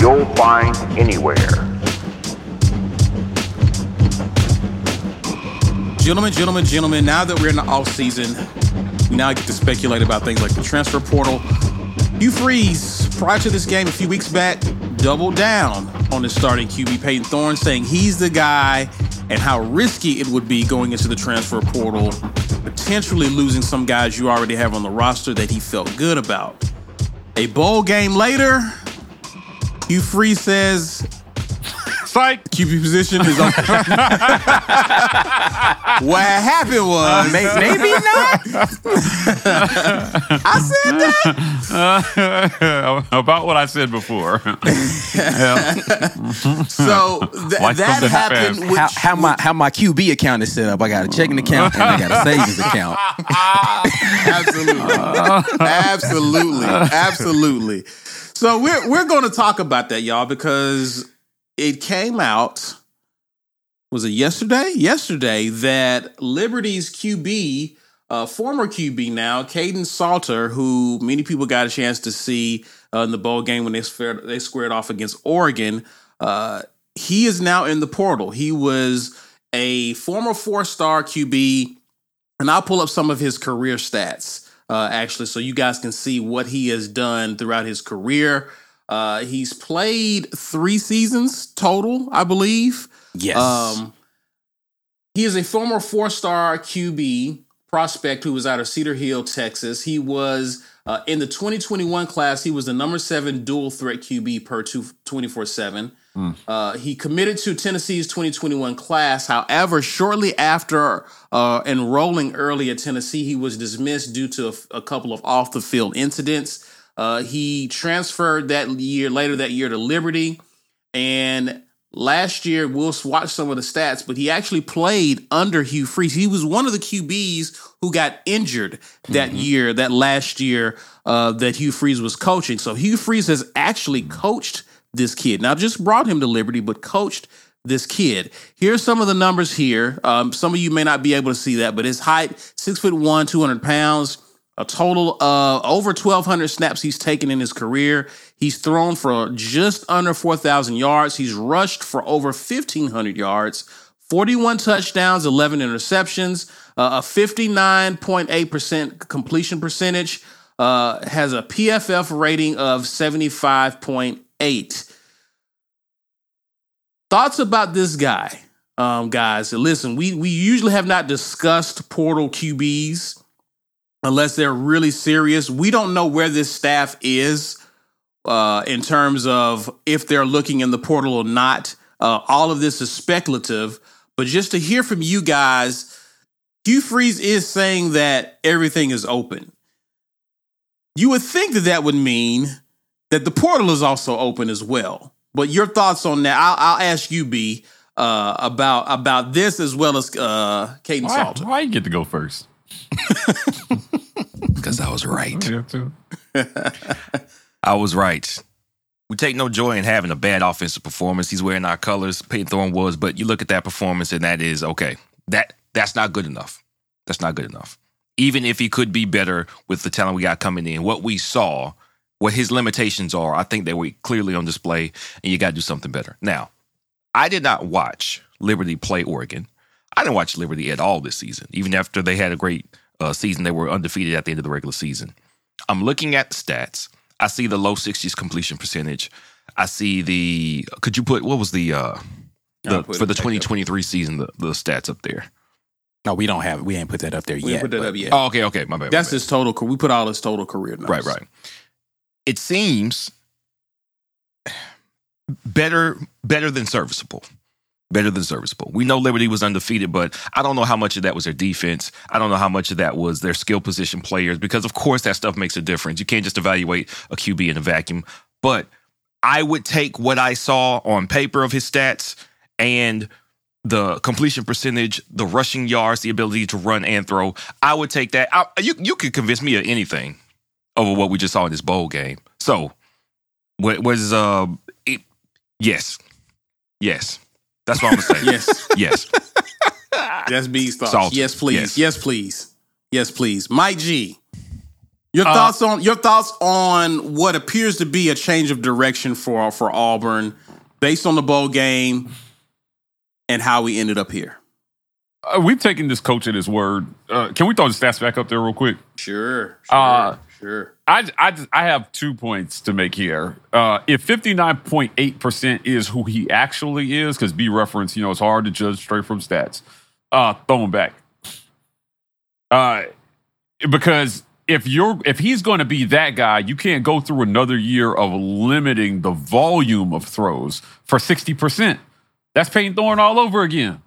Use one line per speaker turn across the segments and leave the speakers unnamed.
you'll find anywhere.
Gentlemen, gentlemen, gentlemen, now that we're in the off season, we now get to speculate about things like the transfer portal. Hugh Freeze, prior to this game a few weeks back, doubled down on his starting QB Payton Thorne, saying he's the guy and how risky it would be going into the transfer portal, potentially losing some guys you already have on the roster that he felt good about. A bowl game later, Hugh Freeze says
Psych.
QB position is on. what happened was
maybe not.
I said that.
Uh, about what I said before.
So th-
Like
that
something
happened.
fast.
With,
how, how my how my QB account is set up. I got a checking account and I got a savings account.
absolutely, absolutely, absolutely. So we're we're going to talk about that, y'all, because it came out. Was it yesterday? Yesterday that Liberty's QB, uh, former QB now, Kaidon Salter, who many people got a chance to see uh, in the bowl game when they squared, they squared off against Oregon. Uh, he is now in the portal. He was a former four-star QB, and I'll pull up some of his career stats uh, actually, so you guys can see what he has done throughout his career. Uh, he's played three seasons total, I believe.
Yes.
Um, he is a former four star QB prospect who was out of Cedar Hill, Texas. He was uh, in the 2021 class, he was the number seven dual threat QB per 24 7. Mm. Uh, he committed to Tennessee's 2021 class. However, shortly after uh, enrolling early at Tennessee, he was dismissed due to a, a couple of off the field incidents. Uh, he transferred that year, later that year, to Liberty. And last year, we'll watch some of the stats, but he actually played under Hugh Freeze. He was one of the QBs who got injured that mm-hmm. year, that last year uh, that Hugh Freeze was coaching. So Hugh Freeze has actually coached this kid. Not just brought him to Liberty, but coached this kid. Here's some of the numbers here. Um, some of you may not be able to see that, but his height, six foot one, 200 pounds, A total of over 1,200 snaps he's taken in his career. He's thrown for just under 4,000 yards. He's rushed for over 1,500 yards, 41 touchdowns, 11 interceptions, uh, a 59.8% completion percentage, uh, has a PFF rating of 75.8. Thoughts about this guy, um, guys? Listen, we, we usually have not discussed portal QBs unless they're really serious. We don't know where this staff is uh, in terms of if they're looking in the portal or not. Uh, all of this is speculative, but just to hear from you guys, Hugh Freeze is saying that everything is open. You would think that that would mean that the portal is also open as well. But your thoughts on that? I'll, I'll ask you, B, uh, about about this as well as uh, Kaidon
Why,
Salter.
why you get to go first?
Because I was right.
I was right. We take no joy in having a bad offensive performance. He's wearing our colors. Payton Thorne was, but you look at that performance, and that is okay. That that's not good enough. That's not good enough. Even if he could be better with the talent we got coming in, what we saw, what his limitations are, I think they were clearly on display, and you got to do something better. Now, I did not watch Liberty play Oregon. I didn't watch Liberty at all this season. Even after they had a great uh, season, they were undefeated at the end of the regular season. I'm looking at the stats. I see the low 60s completion percentage. I see the. Could you put what was the uh the for the
back up.
2023 season the, the stats up there?
No, we don't have. We ain't put that up there
We
yet.
didn't put that
but-
up yet.
Oh, okay, okay, my bad. my
That's
bad.
his total. We put all his total career numbers.
right, right. It seems better better than serviceable. Better than serviceable. We know Liberty was undefeated, but I don't know how much of that was their defense. I don't know how much of that was their skill position players, because of course that stuff makes a difference. You can't just evaluate a QB in a vacuum. But I would take what I saw on paper of his stats and the completion percentage, the rushing yards, the ability to run and throw. I would take that. I, you you could convince me of anything over what we just saw in this bowl game. So, what was uh, it, yes, yes, that's what I'm gonna say.
Yes.
yes.
That's B's thoughts.
Salty.
Yes, please.
Yes.
Yes. please. Yes, please. Mike G. Your
Uh,
thoughts on your thoughts on what appears to be a change of direction for for Auburn based on the bowl game and how we ended up here.
Uh, we've taken this coach at his word. Uh, can we throw the stats back up there real quick?
Sure. Sure.
Uh,
sure.
I, I, I have two points to make here. Uh, if 59.8% is who he actually is, because B reference, you know, it's hard to judge straight from stats, uh, throw him back. Uh, because if you're if he's going to be that guy, you can't go through another year of limiting the volume of throws for 60%. That's Payton Thorne all over again.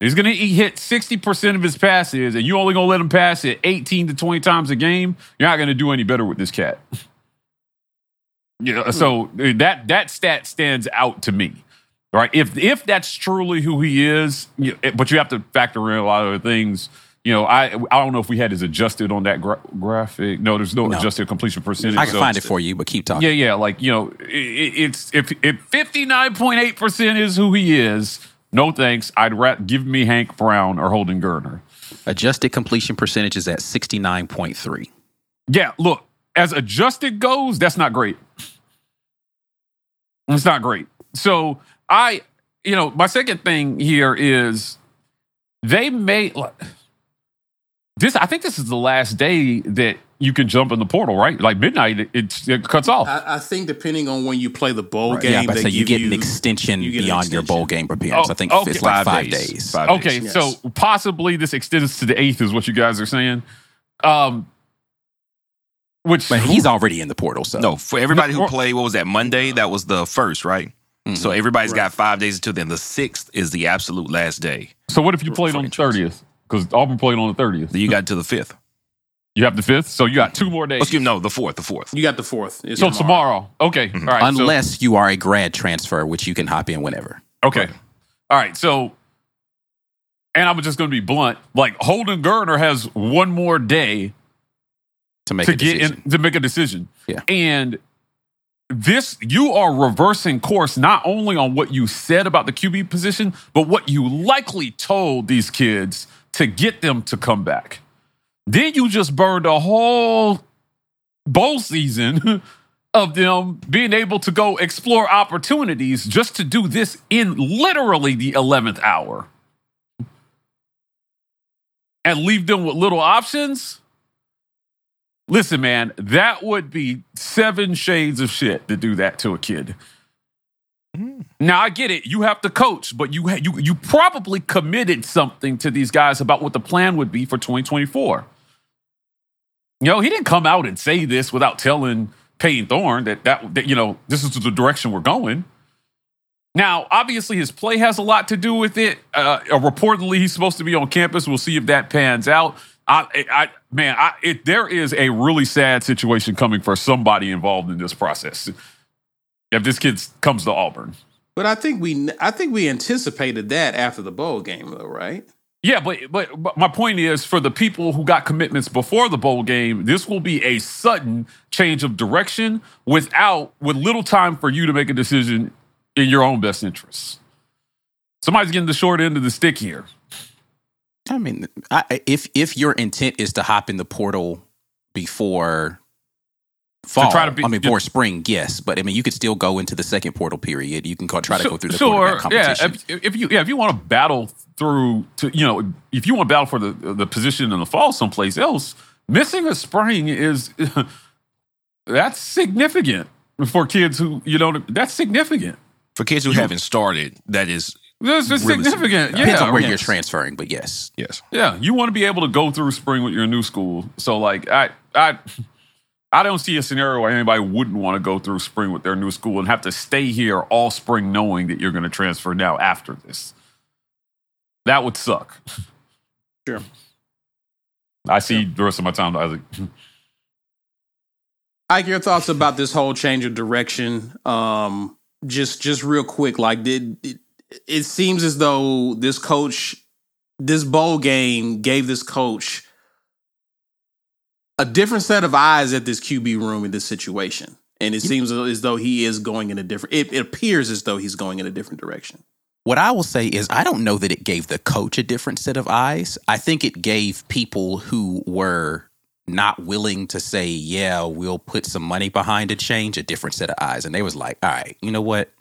He's going to hit 60% of his passes, and you only going to let him pass it 18 to 20 times a game. You're not going to do any better with this cat. yeah, so that that stat stands out to me. Right? If if that's truly who he is, you eh, but you have to factor in a lot of things. You know, I I don't know if we had his adjusted on that gra- graphic. No, there's no,
No.
adjusted completion percentage.
I can
so-
find it for you, but keep talking.
yeah, yeah. Like you know, i i- it's if if fifty nine point eight percent is who he is. No thanks. I'd rather give me Hank Brown or Holden Geriner.
Adjusted completion percentage is at sixty nine point three.
Yeah, look, as adjusted goes, that's not great. It's not great. So I, you know, my second thing here is they made like, this. I think this is the last day that you can jump in the portal, right? Like midnight, it, it, it cuts off.
I, I think depending on when you play the bowl
Right.
game,
Yeah,
they
say you
give
get an extension
you get an
beyond your bowl game appearance.
Oh,
I think
okay.
it's like
Five
five
days.
days.
Five
okay,
Yes.
so possibly this extends to the eighth, is what you guys are saying. Um, which
But he's already in the portal, so
No, for everybody who played, what was that Monday? That was the first, right?
Mm-hmm.
So everybody's got five days until then. The sixth is the absolute last day.
So what if you played on the thirtieth? Because Auburn played on the thirtieth.
Then you got to the fifth.
You have the fifth, so you got two more days.
Excuse me, no, the fourth, the fourth.
You got the fourth. It's
so tomorrow, okay, mm-hmm. all right. so-
unless you are a grad transfer, which you can hop in whenever.
okay, all right. So, and I'm just going to be blunt. Like Holden Geriner has one more day
To make
to
a
get
decision.
in to make a decision.
Yeah.
and this you are reversing course not only on what you said about the QB position, but what you likely told these kids to get them to come back. Then you just burned a whole bowl season of them being able to go explore opportunities just to do this in literally the 11th hour and leave them with little options. Listen, man, that would be seven shades of shit to do that to a kid. Mm. Now I get it. You have to coach, but you you you probably committed something to these guys about what the plan would be for 2024. You know, he didn't come out and say this without telling Payton Thorne that that, that you know this is the direction we're going. Now, obviously, his play has a lot to do with it. Uh, reportedly, he's supposed to be on campus. We'll see if that pans out. I, I man, I, it, there is a really sad situation coming for somebody involved in this process. If this kid comes to Auburn,
But I think we I think we anticipated that after the bowl game, though, right?
Yeah, but, but but my point is for the people who got commitments before the bowl game, this will be a sudden change of direction without with little time for you to make a decision in your own best interests. Somebody's getting the short end of the stick here.
I mean, I, if if your intent is to hop in the portal before fall,
try to be-
I mean, for spring, yes, but I mean, you could still go into the second portal period. You can go, try to go through the
sure,
quarterback
yeah.
competition.
If, if you yeah, if you want to battle through to you know, if you want to battle for the the position in the fall someplace else, missing a spring is that's significant for kids who you know that's significant.
For kids who haven't started, that is
That's just
really
significant. Yeah,
Depends on where
yes.
you're transferring, but yes,
yes.
Yeah, you want to be able to go through spring with your new school. So like I I I don't see a scenario where anybody wouldn't want to go through spring with their new school and have to stay here all spring knowing that you're going to transfer now after this. That would suck.
Sure.
I see the rest of my time, Isaac.
Ike, your thoughts about this whole change of direction? Um, just just real quick, like did it, it seems as though this coach, this bowl game gave this coach a different set of eyes at this QB room in this situation, and it seems as though he is going in a different. It, it appears as though he's going in a different direction.
What I will say is, I don't know that it gave the coach a different set of eyes. I think it gave people who were not willing to say, "Yeah, we'll put some money behind a change," a different set of eyes, and they was like, "All right, you know what?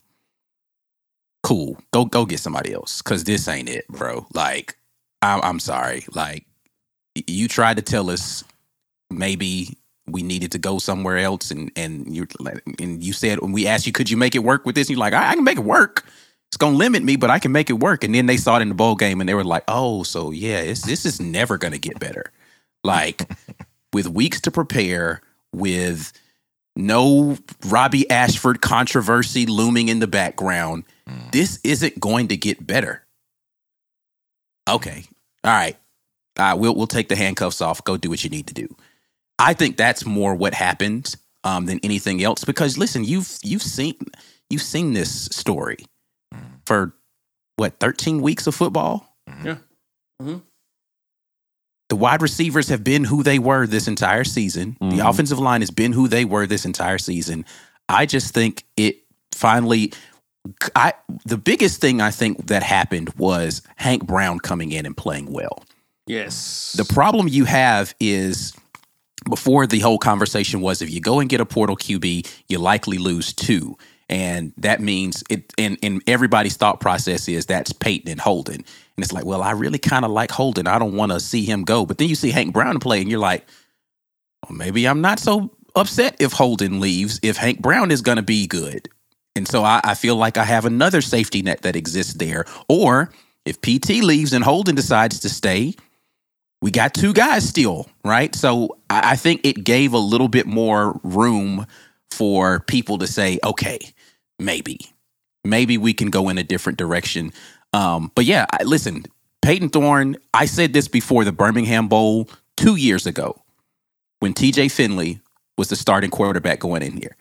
Cool, go go get somebody else because this ain't it, bro. Like, I'm, I'm sorry. Like, you tried to tell us maybe." We needed to go somewhere else, and and you and you said when we asked you, could you make it work with this? And you're like, I, I can make it work it's gonna limit me, but I can make it work. And then they saw it in the bowl game, and they were like, "Oh, so yeah, it's, this is never gonna get better." Like with weeks to prepare, with no Robbie Ashford controversy looming in the background, this isn't going to get better. Okay, all right, uh, we'll we'll take the handcuffs off. Go do what you need to do. I think that's more what happened um, than anything else. Because listen, you've you've seen you've seen this story for what 13 weeks of football.
Yeah. Mm-hmm.
The wide receivers have been who they were this entire season.
Mhm.
The offensive line has been who they were this entire season. I just think it finally I the biggest thing I think that happened was Hank Brown coming in and playing well.
Yes.
The problem you have is before the whole conversation was if you go and get a portal QB, you likely lose two. And that means it and, everybody's thought process is that's Payton and Holden. And it's like, well, I really kind of like Holden. I don't want to see him go. But then you see Hank Brown play and you're like, well, maybe I'm not so upset if Holden leaves, if Hank Brown is going to be good. And so I, I feel like I have another safety net that exists there. Or if PT leaves and Holden decides to stay, we got two guys still, right? So I, I think it gave a little bit more room for people to say, okay, maybe, maybe we can go in a different direction. Um, but yeah, I, listen, Payton Thorne, I said this before the Birmingham Bowl two years ago when TJ Finley was the starting quarterback going in here.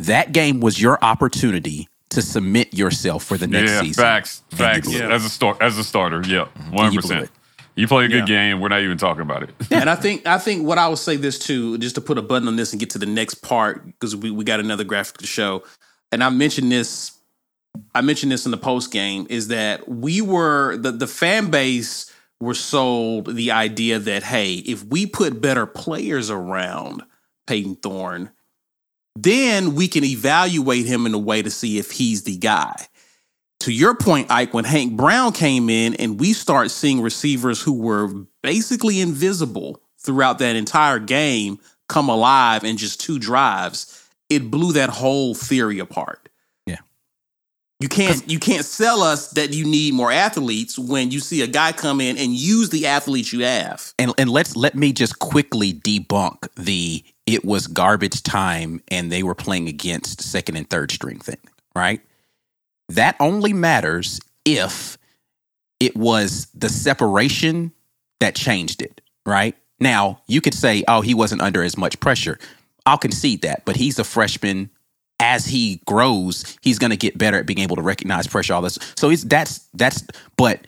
That game was your opportunity to submit yourself for the next
yeah,
season.
facts, facts.
it.
As a start, as a starter, yeah, one
blew
percent. You play a good
Yeah.
game. We're not even talking about it.
and I think I think what I would say this too, just to put a button on this and get to the next part because we, we got another graphic to show. And I mentioned this, I mentioned this in the post game is that we were the the fan base were sold the idea that hey, if we put better players around Payton Thorne, then we can evaluate him in a way to see if he's the guy. To your point, Ike, when Hank Brown came in and we start seeing receivers who were basically invisible throughout that entire game come alive in just two drives, it blew that whole theory apart.
Yeah.
You can't you can't sell us that you need more athletes when you see a guy come in and use the athletes you have.
And and let's let me just quickly debunk the it was garbage time and they were playing against second and third string thing, right? That only matters if it was the separation that changed it, right? Now, you could say, oh, he wasn't under as much pressure. I'll concede that, but he's a freshman. As he grows, he's going to get better at being able to recognize pressure. All this, so it's that's that's. But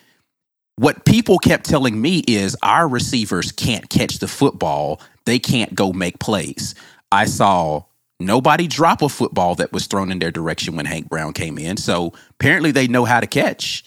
what people kept telling me is our receivers can't catch the football; they can't go make plays. I saw nobody drop a football that was thrown in their direction when Hank Brown came in. So apparently, they know how to catch.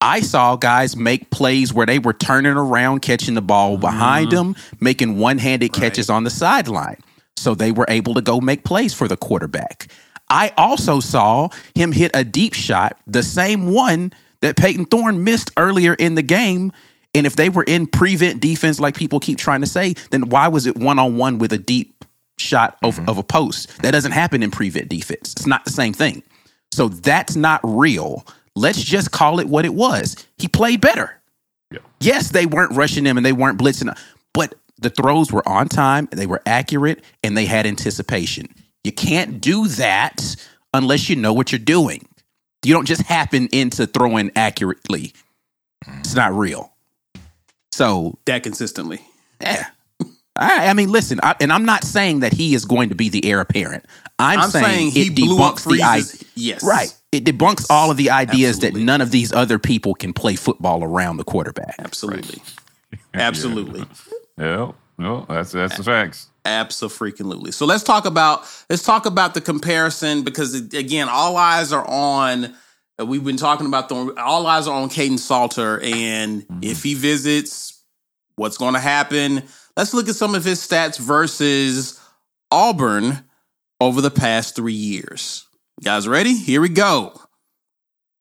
I saw guys make plays where they were turning around, catching the ball behind mm-hmm. them, making one handed catches on the sideline. So they were able to go make plays for the quarterback. I also saw him hit a deep shot, the same one that Payton Thorne missed earlier in the game. And if they were in prevent defense, like people keep trying to say, then why was it one on one with a deep shot of, mm-hmm. of a post? That doesn't happen in prevent defense. It's not the same thing. So that's not real. Let's just call it what it was. He played better. Yes, they weren't rushing him and they weren't blitzing, but the throws were on time, they were accurate, and they had anticipation. You can't do that unless you know what you're doing. You don't just happen into throwing accurately. It's mm-hmm. not real. So
that consistently.
Yeah. I, I mean, listen, I, and I'm not saying that he is going to be the heir apparent. I'm,
I'm
saying,
saying he
it
blew up
debunks the idea.
Yes.
right. It debunks all of the ideas that none of these other people can play football around the quarterback.
Absolutely. Absolutely.
Yeah, no, that's that's the facts.
Absolutely. So let's talk about let's talk about the comparison because again, all eyes are on. uh, We've been talking about the all eyes are on Kaidon Salter, and if he visits, what's going to happen? Let's look at some of his stats versus Auburn over the past three years. You guys ready? Here we go.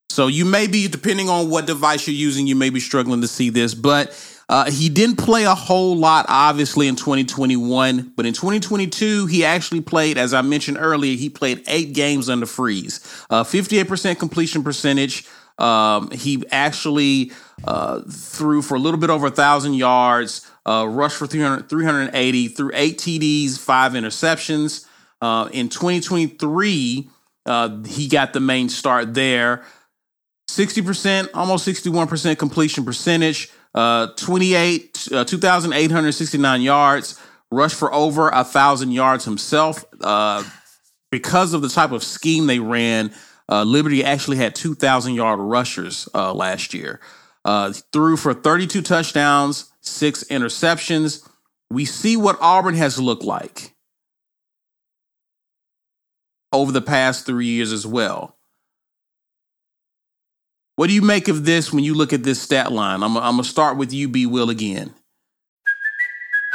So you may be, depending on what device you're using, you may be struggling to see this, but uh, he didn't play a whole lot, obviously, in 2021. But in 2022, he actually played, as I mentioned earlier, he played eight games under freeze. Uh, 58% completion percentage. Um, he actually uh, threw for a little bit over a thousand yards, uh, rushed for 300, 380, threw eight TDs, five interceptions. Uh, in 2023, uh, he got the main start there. 60%, almost 61% completion percentage, uh, 28, uh, 2,869 yards, rushed for over a 1,000 yards himself. Uh, because of the type of scheme they ran, uh, Liberty actually had 2,000 yard rushers uh, last year. Uh, threw for 32 touchdowns, six interceptions. We see what Auburn has looked like over the past three years as well. What do you make of this when you look at this stat line? I'm, I'm going to start with you, B. Will, again.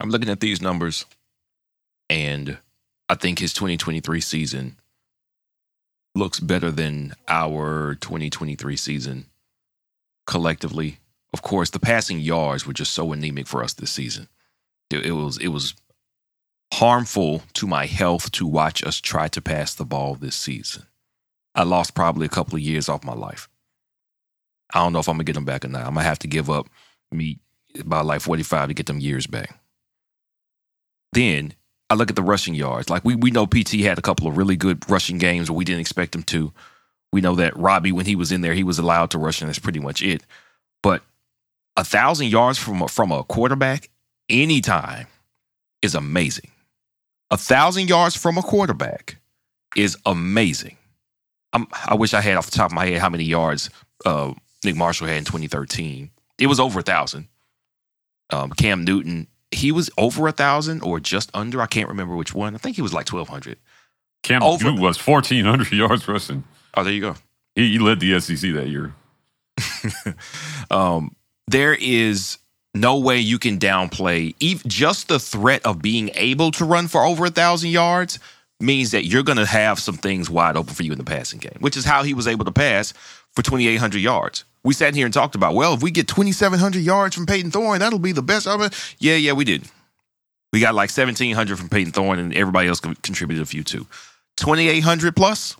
I'm looking at these numbers, and I think his 2023 season looks better than our 2023 season collectively. Of course, the passing yards were just so anemic for us this season. It, was it was harmful to my health to watch us try to pass the ball this season. I lost probably a couple of years off my life. I don't know if I'm gonna get them back or not. I'm gonna have to give up me about like 45 to get them years back. Then I look at the rushing yards. Like we we know PT had a couple of really good rushing games where we didn't expect him to. We know that Robbie, when he was in there, he was allowed to rush, and that's pretty much it. But a thousand yards from a, from a quarterback anytime is amazing. A thousand yards from a quarterback is amazing. I'm, i wish I had off the top of my head how many yards uh, Nick Marshall had in 2013. It was over a thousand. Um, Cam Newton, he was over a thousand or just under. I can't remember which one. I think he was like 1,200.
Cam
Over-
was 1,400 yards rushing.
Oh, there you go.
He, he led the SEC that year.
um, there is no way you can downplay ev- just the threat of being able to run for over a thousand yards means that you're going to have some things wide open for you in the passing game, which is how he was able to pass for 2,800 yards. We sat here and talked about, well, if we get 2,700 yards from Payton Thorne, that'll be the best. Yeah, yeah, we did. We got like 1,700 from Payton Thorne, and everybody else contributed a few too. 2,800 plus?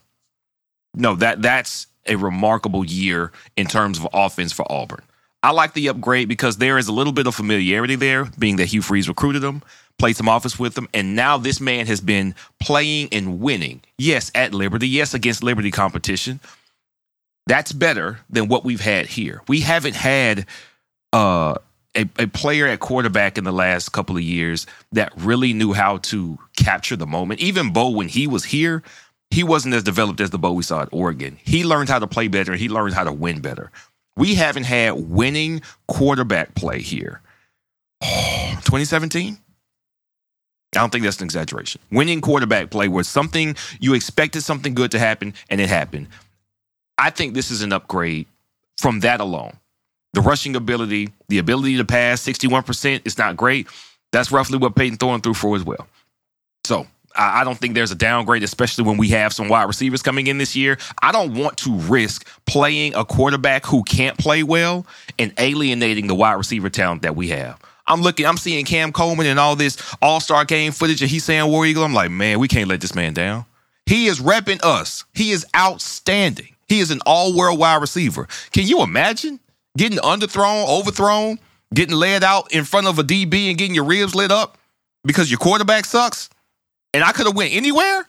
No, that that's a remarkable year in terms of offense for Auburn. I like the upgrade because there is a little bit of familiarity there, being that Hugh Freeze recruited him, played some offense with him, and now this man has been playing and winning. Yes, at Liberty, yes, against Liberty competition. That's better than what we've had here. We haven't had uh, a, a player at quarterback in the last couple of years that really knew how to capture the moment. Even Bo, when he was here, he wasn't as developed as the Bo we saw at Oregon. He learned how to play better. He learned how to win better. We haven't had winning quarterback play here. 2017? I don't think that's an exaggeration. Winning quarterback play was something you expected something good to happen and it happened. I think this is an upgrade from that alone. The rushing ability, the ability to pass 61%, it's not great. That's roughly what Payton Thorne threw for as well. So I I don't think there's a downgrade, especially when we have some wide receivers coming in this year. I don't want to risk playing a quarterback who can't play well and alienating the wide receiver talent that we have. I'm looking, I'm seeing Cam Coleman and all this all star game footage, and he's saying War Eagle. I'm like, man, we can't let this man down. He is repping us. He is outstanding. He is an all world wide receiver. Can you imagine getting underthrown, overthrown, getting laid out in front of a DB and getting your ribs lit up because your quarterback sucks? And I could have went anywhere.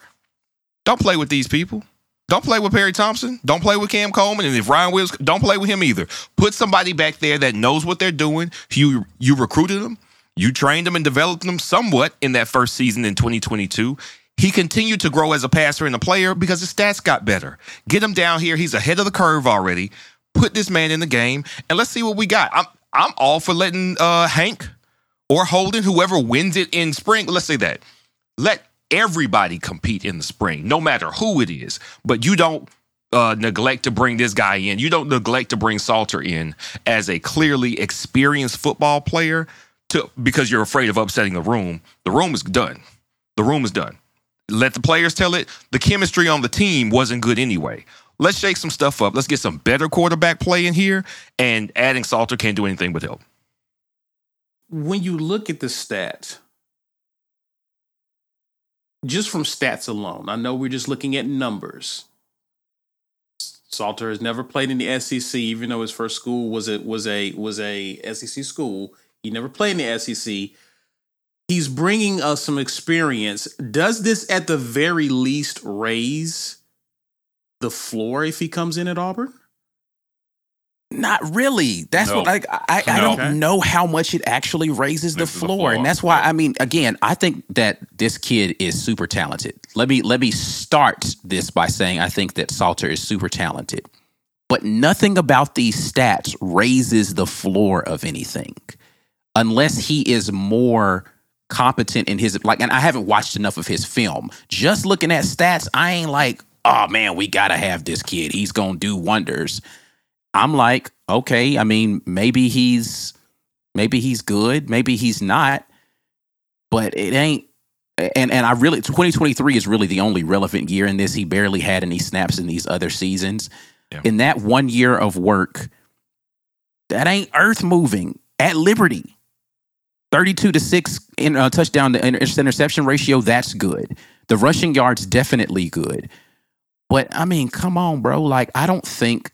Don't play with these people. Don't play with Perry Thompson. Don't play with Cam Coleman. And if Ryan Williams, don't play with him either. Put somebody back there that knows what they're doing. You you recruited them. You trained them and developed them somewhat in that first season in 2022. He continued to grow as a passer and a player because his stats got better. Get him down here. He's ahead of the curve already. Put this man in the game and let's see what we got. I'm I'm all for letting uh, Hank or Holden, whoever wins it in spring. Let's say that. Let everybody compete in the spring, no matter who it is. But you don't uh, neglect to bring this guy in. You don't neglect to bring Salter in as a clearly experienced football player to because you're afraid of upsetting the room. The room is done. The room is done. Let the players tell it. The chemistry on the team wasn't good anyway. Let's shake some stuff up. Let's get some better quarterback play in here, and adding Salter can't do anything but help.
when you look at the stats, just from stats alone, I know we're just looking at numbers. Salter has never played in the SEC, even though his first school was a was a was a SEC school. He never played in the SEC. He's bringing us some experience. Does this, at the very least, raise the floor if he comes in at Auburn?
Not really. That's
No.
what like I, I
No.
don't know how much it actually raises the floor. And that's why I mean, again, I think that this kid is super talented. Let me let me start this by saying I think that Salter is super talented. But nothing about these stats raises the floor of anything unless he is more competent in his like and I haven't watched enough of his film. Just looking at stats, I ain't like, oh man, we gotta have this kid. He's gonna do wonders. I'm like, okay, I mean, maybe he's maybe he's good, maybe he's not, but it ain't and and I really 2023 is really the only relevant year in this. He barely had any snaps in these other seasons. In that one year of work, that ain't earth moving at Liberty. 32 to 6 in uh, touchdown to inter- interception ratio, that's good. The rushing yards definitely good. But I mean, come on, bro. Like, I don't think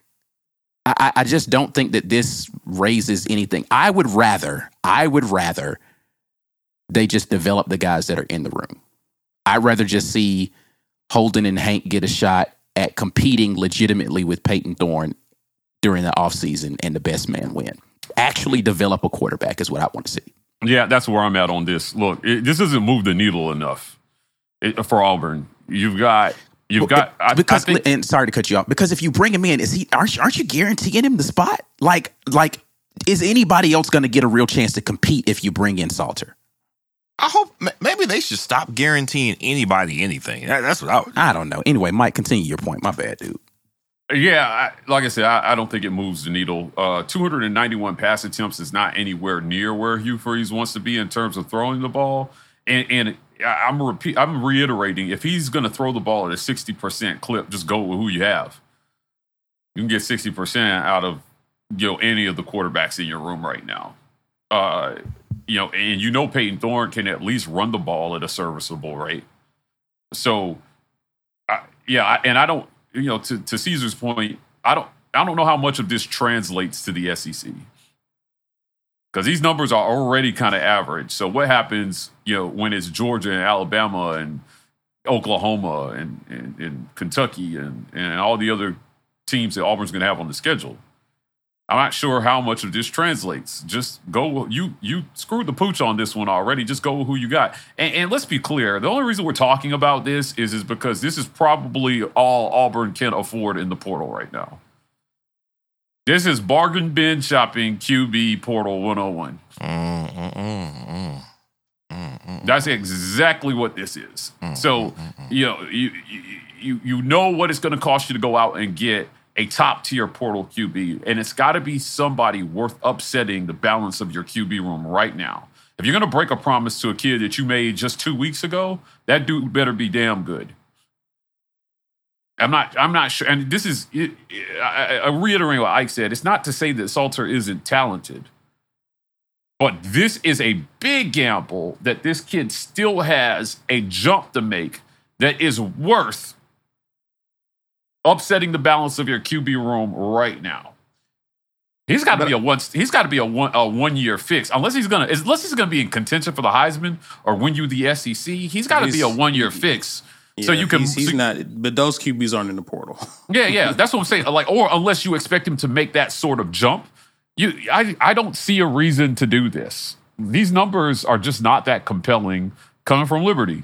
I, I just don't think that this raises anything. I would rather, I would rather they just develop the guys that are in the room. I'd rather just see Holden and Hank get a shot at competing legitimately with Payton Thorne during the offseason and the best man win. Actually develop a quarterback is what I want to see.
Yeah, that's where I'm at on this. Look, it, this doesn't move the needle enough it, for Auburn. You've got, you've got. I,
because
I think,
and sorry to cut you off because if you bring him in, is he aren't you, aren't you guaranteeing him the spot? Like like is anybody else going to get a real chance to compete if you bring in Salter?
I hope maybe they should stop guaranteeing anybody anything. That- that's what I would.
I don't know. Anyway, Mike, continue your point. My bad, dude.
Yeah, I, like I said, I, I don't think it moves the needle. Uh, 291 pass attempts is not anywhere near where Hugh Freeze wants to be in terms of throwing the ball. And, and I'm repeat, I'm reiterating, if he's going to throw the ball at a 60% clip, just go with who you have. You can get 60% out of you know any of the quarterbacks in your room right now. Uh, you know, and you know Payton Thorne can at least run the ball at a serviceable rate. So, I, yeah, and I don't, you know, to, to Caesar's point, I don't, I don't know how much of this translates to the SEC because these numbers are already kind of average. So what happens, you know, when it's Georgia and Alabama and Oklahoma and, and, and Kentucky and, and all the other teams that Auburn's going to have on the schedule? I'm not sure how much of this translates. Just go. You you screwed the pooch on this one already. Just go with who you got. And, and let's be clear. The only reason we're talking about this is is because this is probably all Auburn can afford in the portal right now. This is bargain bin shopping QB portal 101. That's exactly what this is. So you know you you you know what it's going to cost you to go out and get a top tier portal QB, and it's got to be somebody worth upsetting the balance of your QB room right now. If you're going to break a promise to a kid that you made just two weeks ago, that dude better be damn good. I'm not. I'm not sure. And this is. It, I, I reiterate what Ike said. It's not to say that Salter isn't talented, but this is a big gamble that this kid still has a jump to make that is worth upsetting the balance of your QB room right now. He's got to be a one. He's got to be a one a one year fix unless he's gonna unless he's gonna be in contention for the Heisman or win you the SEC. He's got to be a one year fix. so you can
He's, he's
so-
not. But those QBs aren't in the portal.
yeah, yeah, that's what I'm saying. Like, or unless you expect him to make that sort of jump, you, I, I don't see a reason to do this. These numbers are just not that compelling coming from Liberty.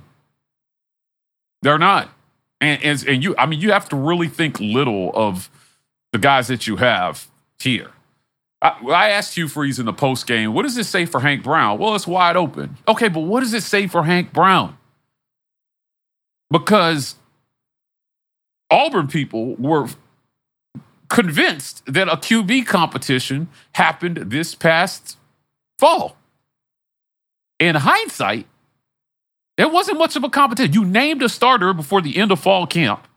They're not, and and, and you, I mean, you have to really think little of the guys that you have here. I, I asked Hugh Freeze in the post game, what does this say for Hank Brown? Well, it's wide open. Okay, but what does it say for Hank Brown? Because Auburn people were convinced that a QB competition happened this past fall. In hindsight, there wasn't much of a competition. You named a starter before the end of fall camp.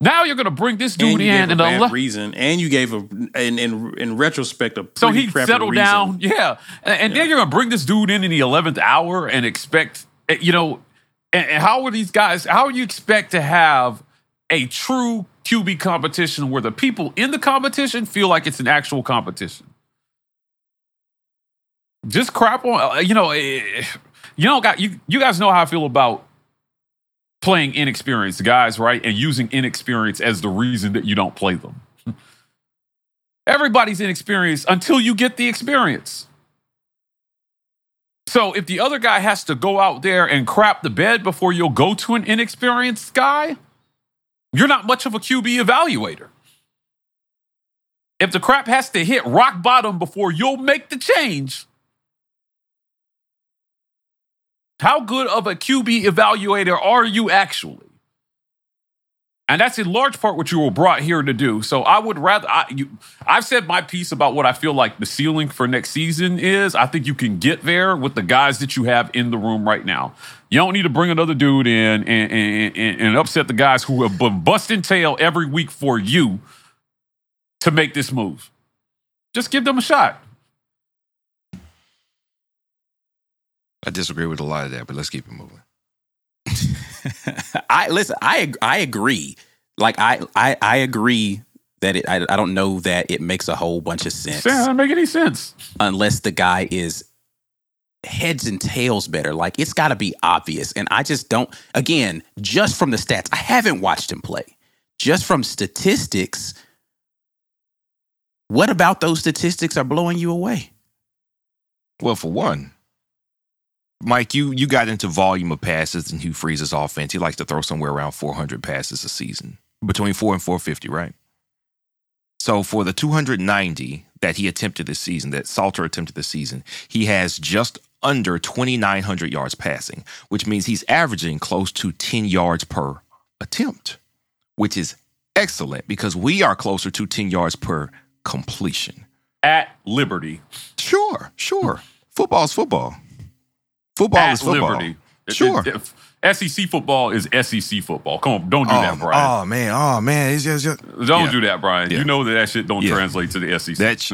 Now you're going to bring this dude
and you
in
gave a
and ele-
reason, and you gave a in in, in retrospect a
so he settled
reason.
down, yeah. And, and then you're gonna bring this dude in in the eleventh hour and expect, eh, you know, and, and how are these guys? How do you expect to have a true QB competition where the people in the competition feel like it's an actual competition? Just crap on, uh, you know, eh, you know, got you. You guys know how I feel about playing inexperienced guys, right? And using inexperience as the reason that you don't play them. Everybody's inexperienced until you get the experience. So if the other guy has to go out there and crap the bed before you'll go to an inexperienced guy, you're not much of a QB evaluator. If the crap has to hit rock bottom before you'll make the change, how good of a QB evaluator are you actually? And that's in large part what you were brought here to do. So I would rather, I, you, I've said my piece about what I feel like the ceiling for next season is. I think you can get there with the guys that you have in the room right now. You don't need to bring another dude in and, and, and, and upset the guys who have been busting tail every week for you to make this move. Just give them a shot.
I disagree with a lot of that, but let's keep it moving.
I listen. I I agree. Like I I I agree that it. I, I don't know that it makes a whole bunch of sense.
It doesn't make any sense
unless the guy is heads and tails better. Like it's got to be obvious. And I just don't. Again, just from the stats, I haven't watched him play. Just from statistics, what about those statistics are blowing you away?
Well, for one, Mike, you you got into volume of passes in Hugh Freeze's offense. He likes to throw somewhere around 400 passes a season, between four and 450, right? So for the 290 that he attempted this season, that Salter attempted this season, he has just under 2,900 yards passing, which means he's averaging close to 10 yards per attempt, which is excellent because we are closer to 10 yards per completion.
At Liberty.
Sure, sure. Football's football. Football
At
is football.
Liberty.
Sure.
It- it- SEC football is SEC football. Come on, don't do
oh,
that, Brian.
oh, man, oh man, it's just, just
Don't
Yeah.
do that, Brian.
Yeah.
You know that that shit don't
Yeah.
translate to the SEC.
That sh-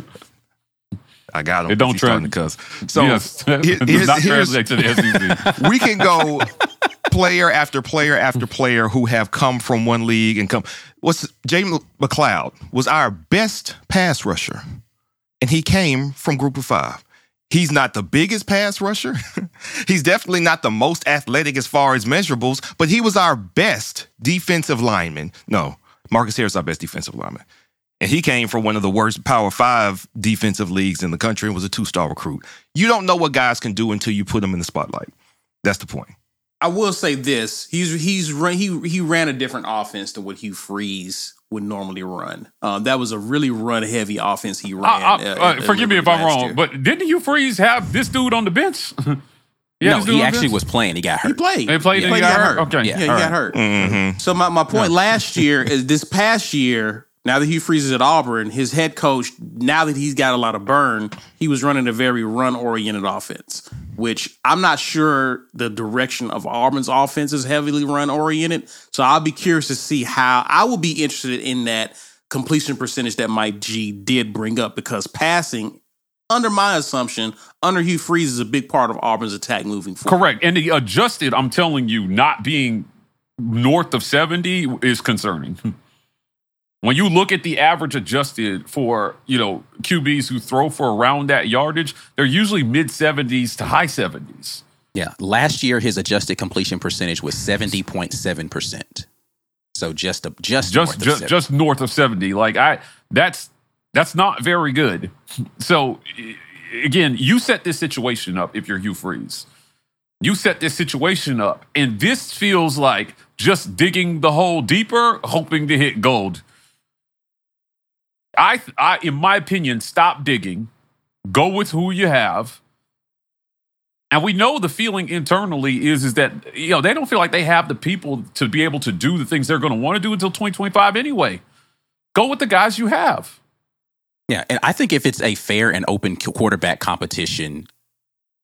I got him.
It don't
He's starting
trans-
to cuss. So
Yes.
here-
It does
here's,
not translate to the SEC.
we can go player after player after player who have come from one league and come. What's Jay McLeod was our best pass rusher, and he came from Group of Five. He's not the biggest pass rusher. He's definitely not the most athletic as far as measurables, but he was our best defensive lineman. No, Marcus Harris, our best defensive lineman. And he came from one of the worst Power Five defensive leagues in the country and was a two star recruit. You don't know what guys can do until you put them in the spotlight. That's the point.
I will say this: he's he's he he ran a different offense than what Hugh Freeze would normally run. Um, that was a really run heavy offense he ran.
I- I-
uh,
uh, forgive me if I'm wrong,
year.
but didn't Hugh Freeze have this dude on the bench? He
no, he actually was playing. He got hurt.
He played.
He played and he got hurt? Okay.
Yeah, he
All
got
right.
hurt. So my, my point last year is this past year, now that Hugh Freeze is at Auburn, his head coach, now that he's got a lot of burn, he was running a very run oriented offense, which I'm not sure the direction of Auburn's offense is heavily run oriented. So I'll be curious to see how I will be interested in that completion percentage that Mike G did bring up because passing, under my assumption, under Hugh Freeze is a big part of Auburn's attack moving forward.
Correct. And the adjusted, I'm telling you, not being north of 70 is concerning. When you look at the average adjusted for, you know, QBs who throw for around that yardage, they're usually mid 70s to high 70s.
Yeah. Last year, his adjusted completion percentage was 70.7%. So just a, just
Just
north of
just
70.
just north of 70. Like I that's that's not very good. So again, you set this situation up if you're Hugh Freeze. You set this situation up, and this feels like just digging the hole deeper, hoping to hit gold. I, I, in my opinion, stop digging, go with who you have, and we know the feeling internally is is that you know they don't feel like they have the people to be able to do the things they're going to want to do until 2025 anyway. Go with the guys you have.
Yeah, and I think if it's a fair and open quarterback competition,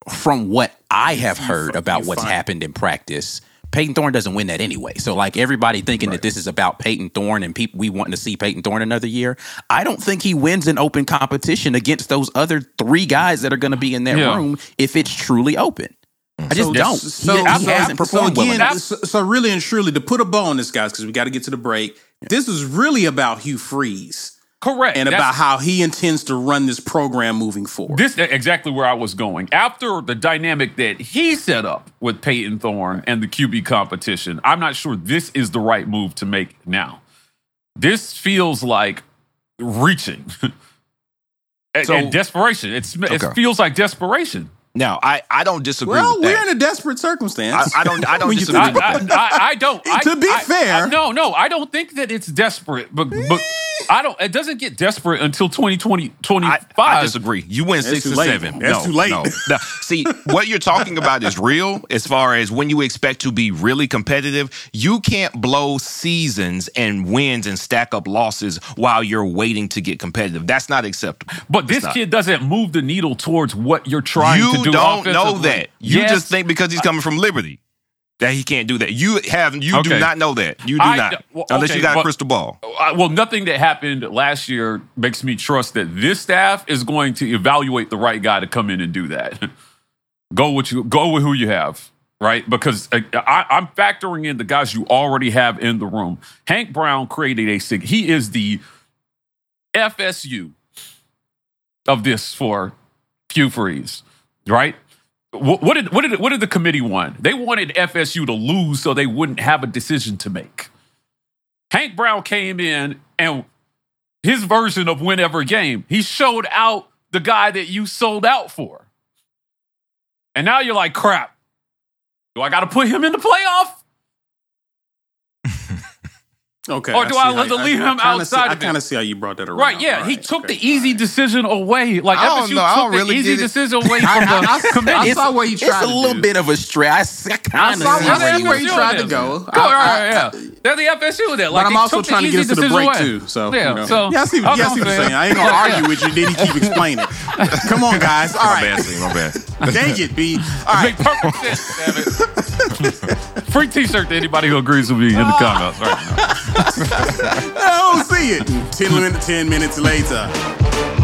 from what I have heard about what's happened in practice, Payton Thorne doesn't win that anyway. So, like everybody thinking that this is about Payton Thorne and people we wanting to see Payton Thorne another year, I don't think he wins an open competition against those other three guys that are going to be in that
Yeah.
room if it's truly open. I just
So-
don't.
So,
he,
so-
hasn't
so
performed well
again,
enough.
so, so really and truly, to put a bow on this, guys, because we got to get to the break. This is really about Hugh Freeze,
correct,
and
That's-
about how he intends to run this program moving forward.
This is exactly where I was going. After the dynamic that he set up with Payton Thorne and the QB competition, I'm not sure this is the right move to make now. This feels like reaching. and,
So-
and desperation. It's, It feels like desperation.
Now, I, I don't disagree
Well,
with
we're
that.
in a desperate circumstance.
I- I don't- I don't disagree
think
with
I, I,
it.
I, I don't. I,
To be
I-
fair-
I- no, no, I don't think that it's desperate. But, but eh. I don't. It doesn't get desperate until 2020, 25.
I disagree. You win
That's
six
too
to
late.
seven.
That's
no,
too late.
No. No. See, what you're talking about is real as far as when you expect to be really competitive. You can't blow seasons and wins and stack up losses while you're waiting to get competitive. That's not acceptable.
But
It's
this
not.
kid doesn't move the needle towards what you're trying
you
to do.
You don't know that. You
Yes,
just think because he's coming from Liberty that he can't do that. You have you do not know that. You do
I-
not.
well,
Unless
okay,
you got a crystal ball.
Uh, well, nothing that happened last year makes me trust that this staff is going to evaluate the right guy to come in and do that. go with you. Go with who you have, right? Because uh, I, I'm factoring in the guys you already have in the room. Hank Brown created a sig. He is the FSU of this for Hugh Freeze, right? What, did what did what did the committee want? They wanted FSU to lose so they wouldn't have a decision to make. Hank Brown came in and his version of whenever game, he showed out the guy that you sold out for. And now you're like, crap. Do I got to put him in the playoff?
Okay.
Or do
see
I
how-
let the leave him
kinda
outside
See, I
of it?
kind of see how you brought that around.
Right, yeah. he took the easy decision away. Like
I don't
FSU
know. I
took
don't
the
really
easy
get
decision away from
I- I-
the
I- I
committee.
saw where he tried.
It's a
to
little
do.
bit of a stretch. I,
I
kind of
saw
see
where
where
they-
you
where he tried to go.
Go,
I-
yeah. They're the FSU with that. Like
but I'm also trying to get
easy
us to the break
away.
too. So
yeah, so
yeah, I see,
okay,
yeah, I see what you're saying. I ain't gonna argue with you. Then he keep explaining. Come on, guys. All
My bad, Steve, my bad.
Dang it, B. All right.
Make perfect sense, damn it. Free T-shirt to anybody who agrees with me in the comments. Right now.
I don't see it. Ten minutes. Ten minutes later.